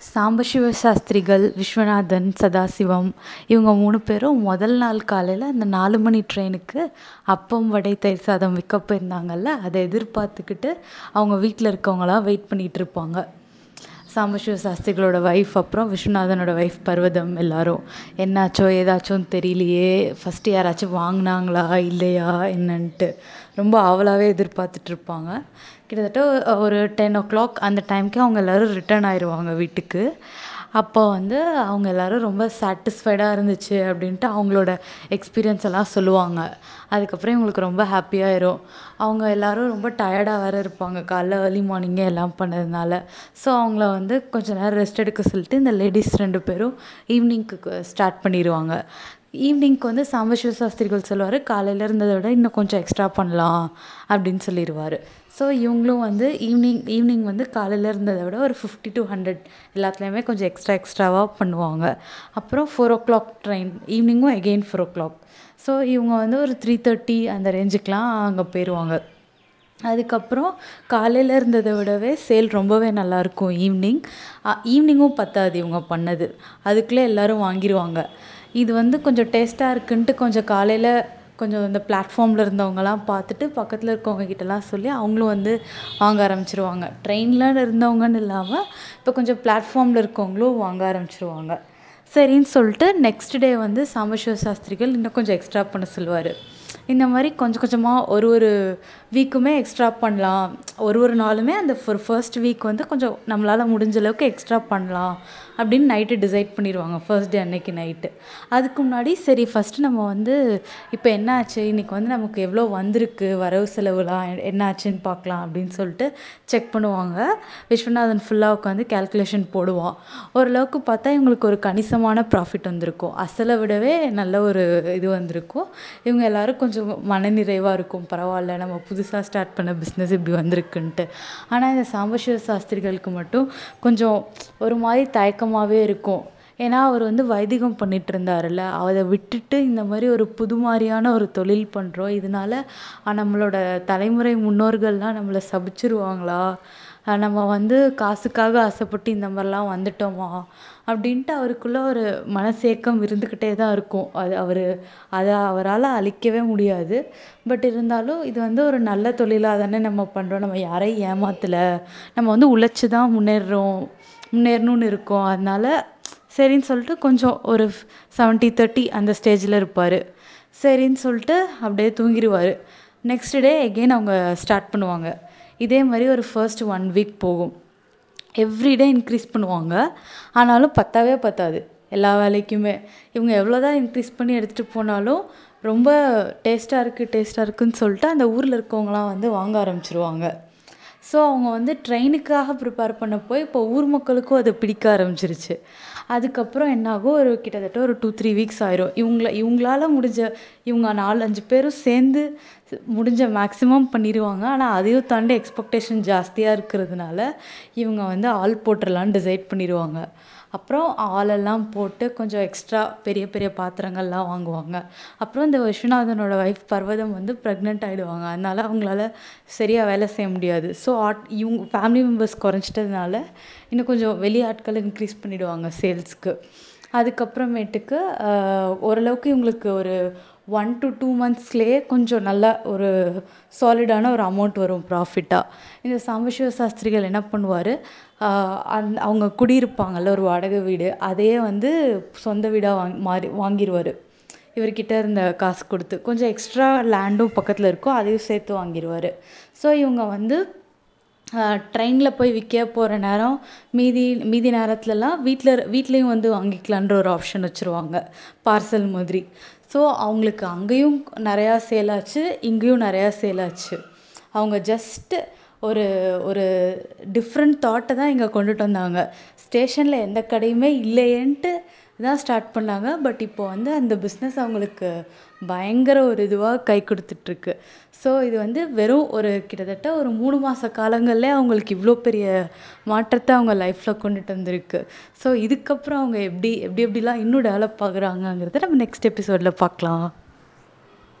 சாம்பசிவ சாஸ்திரிகள் விஸ்வநாதன் சதாசிவம் இவங்க மூணு பேரும் முதல் நாள் காலையில் அந்த நாலு மணி ட்ரெயினுக்கு அப்பம் வடை தயிர் சாதம் விற்க போயிருந்தாங்கல்ல அதை எதிர்பார்த்துக்கிட்டு அவங்க வீட்டில் இருக்கவங்களாம் வெயிட் பண்ணிகிட்ருப்பாங்க சாம்பசிவ சாஸ்திரிகளோட ஒய்ஃப் அப்புறம் விஸ்வநாதனோட ஒய்ஃப் பர்வதம் எல்லாரும். என்னாச்சோ ஏதாச்சோன்னு தெரியலையே. ஃபஸ்ட்டு யாராச்சும் வாங்கினாங்களா இல்லையா என்னன்ட்டு. ரொம்ப ஆவலாகவே எதிர்பார்த்துட்ருப்பாங்க. கிட்டத்தட்ட ஒரு டென் ஓ கிளாக் அந்த டைமுக்கு அவங்க எல்லோரும் ரிட்டர்ன் ஆயிடுவாங்க வீட்டுக்கு. அப்போ வந்து அவங்க எல்லோரும் ரொம்ப சாட்டிஸ்ஃபைடாக இருந்துச்சு அப்படின்ட்டு அவங்களோட எக்ஸ்பீரியன்ஸ் எல்லாம் சொல்லுவாங்க. அதுக்கப்புறம் இவங்களுக்கு ரொம்ப ஹாப்பியாயிரும் அவங்க எல்லோரும் ரொம்ப டயர்டாக வேறு இருப்பாங்க. காலைல ஏர்லி மார்னிங்கே எல்லாம் பண்ணதுனால. ஸோ அவங்கள வந்து கொஞ்ச நேரம் ரெஸ்ட் எடுக்க சொல்லிட்டு இந்த லேடிஸ் ரெண்டு பேரும் ஈவினிங்க்கு ஸ்டார்ட் பண்ணிடுவாங்க ஈவினிங்க்கு வந்து சாம்பசிவ சாஸ்திரிகள் சொல்லுவார் காலையில் இருந்ததை விட இன்னும் கொஞ்சம் எக்ஸ்ட்ரா பண்ணலாம் அப்படின்னு சொல்லிடுவாரு. ஸோ இவங்களும் வந்து ஈவினிங் ஈவினிங் வந்து காலையில் இருந்ததை விட ஒரு ஃபிஃப்டி டு ஹண்ட்ரட் எல்லாத்துலேயுமே கொஞ்சம் எக்ஸ்ட்ரா எக்ஸ்ட்ராவாக பண்ணுவாங்க. அப்புறம் ஃபோர் ஓ கிளாக் ட்ரெயின் ஈவினிங்கும் again four o'clock so இவங்க வந்து ஒரு த்ரீ தேர்ட்டி அந்த ரேஞ்சுக்கெலாம் அங்கே போயிடுவாங்க அதுக்கப்புறம் காலையில் இருந்ததை விடவே சேல் ரொம்பவே நல்லாயிருக்கும் ஈவினிங் ஈவினிங்கும் பத்தாது இவங்க பண்ணது. அதுக்குள்ளே எல்லோரும் வாங்கிடுவாங்க இது வந்து கொஞ்சம் டேஸ்ட்டாக இருக்குன்ட்டு கொஞ்சம் காலையில் கொஞ்சம் இந்த பிளாட்ஃபார்மில் இருந்தவங்கலாம் பார்த்துட்டு பக்கத்தில் இருக்கவங்க கிட்டலாம் சொல்லி அவங்களும் வந்து வாங்க ஆரம்பிச்சிருவாங்க. ட்ரெயினில் இருந்தவங்கன்னு இல்லாமல் இப்போ கொஞ்சம் பிளாட்ஃபார்மில் இருக்கவங்களும் வாங்க ஆரம்பிச்சிருவாங்க. சரின்னு சொல்லிட்டு நெக்ஸ்ட் டே வந்து சாம்பசிவ சாஸ்திரிகள் இன்னும் கொஞ்சம் எக்ஸ்ட்ரா பண்ண சொல்லுவார். இந்த மாதிரி கொஞ்சம் கொஞ்சமாக ஒரு ஒரு வீக்குமே எக்ஸ்ட்ரா பண்ணலாம். ஒரு ஒரு நாளுமே அந்த ஃபர் ஃபர்ஸ்ட் வீக் வந்து கொஞ்சம் நம்மளால் முடிஞ்ச அளவுக்கு எக்ஸ்ட்ரா பண்ணலாம். அப்படின்னு நைட்டு டிசைட் பண்ணிடுவாங்க ஃபர்ஸ்ட் டே அன்னைக்கு நைட்டு அதுக்கு முன்னாடி சரி ஃபஸ்ட்டு நம்ம வந்து இப்போ என்ன ஆச்சு இன்றைக்கி வந்து நமக்கு எவ்வளோ வந்திருக்கு? வரவு செலவுலாம் என்ன ஆச்சுன்னு பார்க்கலாம் அப்படின்னு சொல்லிட்டு செக் பண்ணுவாங்க. விஸ்வநாதன் ஃபுல்லாக உட்காந்து கேல்குலேஷன் போடுவான். ஓரளவுக்கு பார்த்தா இவங்களுக்கு ஒரு கணிசமான ப்ராஃபிட் வந்திருக்கும். அசலை விடவே நல்ல ஒரு இது வந்திருக்கும். இவங்க எல்லோரும் கொஞ்சம் மனநிறைவாக இருக்கும். பரவாயில்ல நம்ம புதுசாக ஸ்டார்ட் பண்ண பிஸ்னஸ் இப்படி வந்திருக்குன்ட்டு. ஆனால் இந்த சாம்பசிவ சாஸ்திரிகளுக்கு மட்டும் கொஞ்சம் ஒரு மாதிரி தயக்கம் பயமாகவே இருக்கும். ஏன்னா அவர் வந்து வைதிகம் பண்ணிட்டு இருந்தாருல்ல அதை விட்டுட்டு இந்த மாதிரி ஒரு புது மாதிரியான ஒரு தொழில் பண்ணுறோம் இதனால நம்மளோட தலைமுறை முன்னோர்கள்லாம் நம்மளை சபிச்சிருவாங்களா? நம்ம வந்து காசுக்காக ஆசைப்பட்டு இந்த மாதிரிலாம் வந்துட்டோமா? அப்படின்ட்டு அவருக்குள்ளே ஒரு மனசேக்கம் இருந்துக்கிட்டே தான் இருக்கும். அது அவர் அதை அவரால் அழிக்கவே முடியாது. பட் இருந்தாலும் இது வந்து ஒரு நல்ல தொழிலாக தானே நம்ம பண்ணுறோம் நம்ம யாரையும் ஏமாற்றல நம்ம வந்து உழைச்சி தான் முன்னேறுறோம் முன்னேறணும்னு இருக்கும். அதனால சரின்னு சொல்லிட்டு கொஞ்சம் ஒரு செவன்ட்டி தேர்ட்டி அந்த ஸ்டேஜில் இருப்பார். சரின்னு சொல்லிட்டு அப்படியே தூங்கிடுவார் நெக்ஸ்ட் டே எகெயின் அவங்க ஸ்டார்ட் பண்ணுவாங்க. இதே மாதிரி ஒரு ஃபர்ஸ்ட் ஒன் வீக் போகும். எவ்ரிடே இன்க்ரீஸ் பண்ணுவாங்க. ஆனாலும் பத்தவே பத்தாது. எல்லா வேலைக்குமே. இவங்க எவ்வளோ தான் இன்க்ரீஸ் பண்ணி எடுத்துகிட்டு போனாலும் ரொம்ப டேஸ்ட்டாக இருக்குது டேஸ்ட்டாக இருக்குதுன்னு சொல்லிட்டு அந்த ஊரில் இருக்கவங்களாம் வந்து வாங்க ஆரம்பிச்சிருவாங்க. ஸோ அவங்க வந்து ட்ரெயினுக்காக ப்ரிப்பேர் பண்ண போய் இப்போ ஊர் மக்களுக்கும் அது பிடிக்க ஆரம்பிச்சிருச்சு. அதுக்கப்புறம் என்னாகும்? ஒரு கிட்டத்தட்ட ஒரு டூ த்ரீ வீக்ஸ் ஆயிரும். இவங்கள இவங்களால முடிஞ்ச இவங்க நாலு அஞ்சு பேரும் சேர்ந்து முடிஞ்ச மேக்ஸிமம் பண்ணிடுவாங்க ஆனால் அதையும் தாண்டி எக்ஸ்பெக்டேஷன் ஜாஸ்தியாக இருக்கிறதுனால இவங்க வந்து ஆள் போட்டுடலான்னு டிசைட் பண்ணிடுவாங்க அப்புறம் ஆளெல்லாம் போட்டு கொஞ்சம் எக்ஸ்ட்ரா பெரிய பெரிய பாத்திரங்கள்லாம் வாங்குவாங்க. அப்புறம் இந்த விஸ்வநாதனோட ஒய்ஃப் பர்வதம் வந்து ப்ரெக்னென்ட் ஆகிடுவாங்க அதனால் அவங்களால சரியாக வேலை செய்ய முடியாது. ஸோ ஆட் இவங்க ஃபேமிலி மெம்பர்ஸ் குறைஞ்சிட்டதுனால இன்னும் கொஞ்சம் வெளி ஆட்களை இன்க்ரீஸ் பண்ணிவிடுவாங்க சேல்ஸ்க்கு அதுக்கப்புறமேட்டுக்கு ஓரளவுக்கு இவங்களுக்கு ஒரு ஒன் டு டூ மந்த்ஸ்லேயே கொஞ்சம் நல்ல ஒரு சாலிடான ஒரு அமௌண்ட் வரும் ப்ராஃபிட்டாக இந்த சாம்பசிவ சாஸ்திரிகள் என்ன பண்ணுவார்? அந் அவங்க குடியிருப்பாங்கல்ல ஒரு வாடகை வீடு அதையே வந்து சொந்த வீடாக வாங் மாறி வாங்கிடுவார் இவர்கிட்ட இருந்த காசு கொடுத்து. கொஞ்சம் எக்ஸ்ட்ரா லேண்டும் பக்கத்தில் இருக்கும் அதையும் சேர்த்து வாங்கிடுவார் ஸோ இவங்க வந்து ட்ரெயினில் போய் விற்க போகிற நேரம் மீதி மீதி நேரத்துலலாம் வீட்டில் வீட்லேயும் வந்து வாங்கிக்கலான்ற ஒரு ஆப்ஷன் வச்சுருவாங்க. பார்சல் மாதிரி. ஸோ அவங்களுக்கு அங்கேயும் நிறையா சேல் ஆச்சு இங்கேயும் நிறையா சேல் ஆச்சு அவங்க ஜஸ்ட்டு ஒரு ஒரு டிஃப்ரெண்ட் தாட்டை தான் இங்கே கொண்டுட்டு வந்தாங்க. ஸ்டேஷனில் எந்த கடையுமே இல்லையேன்ட்டு தான் ஸ்டார்ட் பண்ணாங்க. பட் இப்போ வந்து அந்த பிஸ்னஸ் அவங்களுக்கு பயங்கர ஒரு இதுவாக கை கொடுத்துட்ருக்கு. ஸோ இது வந்து வெறும் ஒரு கிட்டத்தட்ட ஒரு மூணு மாத காலங்கள்லே அவங்களுக்கு இவ்வளோ பெரிய மாற்றத்தை அவங்க லைஃப்பில் கொண்டுட்டு வந்திருக்கு. ஸோ இதுக்கப்புறம் அவங்க எப்படி எப்படி எப்படிலாம் இன்னும் டெவலப் ஆகுறாங்கங்கிறத நம்ம நெக்ஸ்ட் எபிசோடில் பார்க்கலாம்.